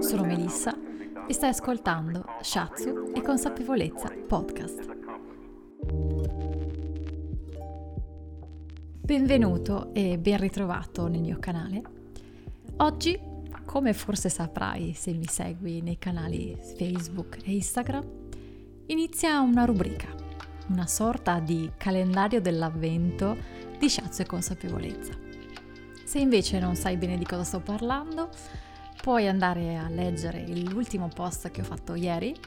sono Melissa e stai ascoltando Shatsu e Consapevolezza Podcast. Benvenuto e ben ritrovato nel mio canale. Oggi, come forse saprai se mi segui nei canali Facebook e Instagram, inizia una rubrica, una sorta di calendario dell'avvento di Shatsu e Consapevolezza. Se invece non sai bene di cosa sto parlando, puoi andare a leggere l'ultimo post che ho fatto ieri,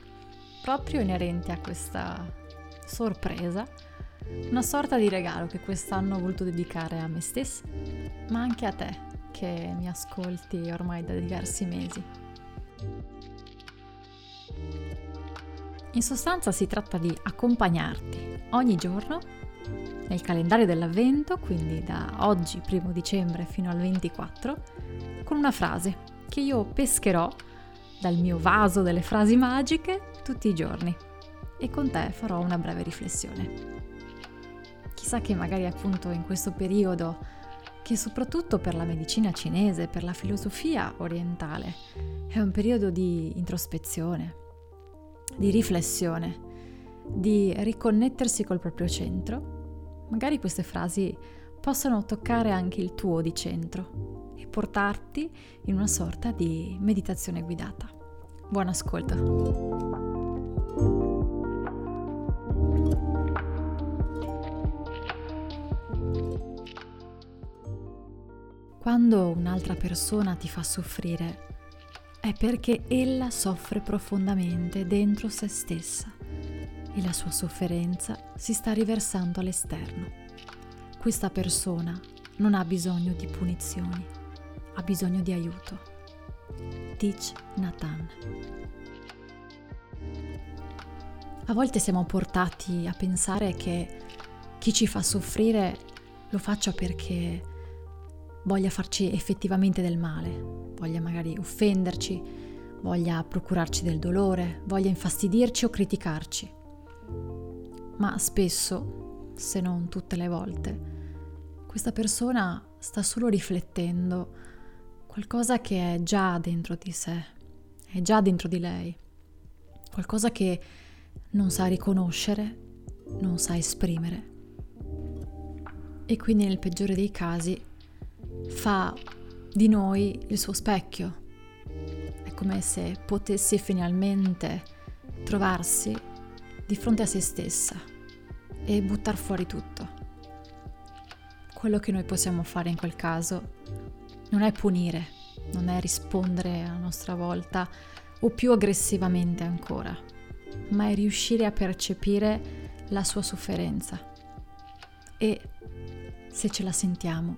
proprio inerente a questa sorpresa, una sorta di regalo che quest'anno ho voluto dedicare a me stessa, ma anche a te che mi ascolti ormai da diversi mesi. In sostanza si tratta di accompagnarti ogni giorno nel calendario dell'avvento, quindi da oggi, primo dicembre, fino al 24, con una frase che io pescherò dal mio vaso delle frasi magiche tutti i giorni e con te farò una breve riflessione. Chissà che magari appunto in questo periodo, che soprattutto per la medicina cinese, per la filosofia orientale, è un periodo di introspezione, di riflessione, di riconnettersi col proprio centro, magari queste frasi possano toccare anche il tuo di centro e portarti in una sorta di meditazione guidata. Buon ascolto! Quando un'altra persona ti fa soffrire è perché ella soffre profondamente dentro se stessa e la sua sofferenza si sta riversando all'esterno. Questa persona non ha bisogno di punizioni, ha bisogno di aiuto. Teach Nathan. A volte siamo portati a pensare che chi ci fa soffrire lo faccia perché voglia farci effettivamente del male, voglia magari offenderci, voglia procurarci del dolore, voglia infastidirci o criticarci. Ma spesso, se non tutte le volte, questa persona sta solo riflettendo qualcosa che è già dentro di sé, è già dentro di lei, qualcosa che non sa riconoscere, non sa esprimere. E quindi nel peggiore dei casi fa di noi il suo specchio. È come se potesse finalmente trovarsi di fronte a se stessa e buttar fuori tutto. Quello che noi possiamo fare in quel caso non è punire, non è rispondere a nostra volta o più aggressivamente ancora, ma è riuscire a percepire la sua sofferenza e se ce la sentiamo,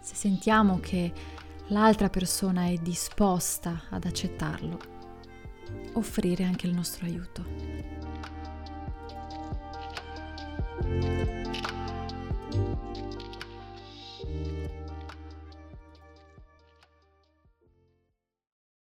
se sentiamo che l'altra persona è disposta ad accettarlo, offrire anche il nostro aiuto.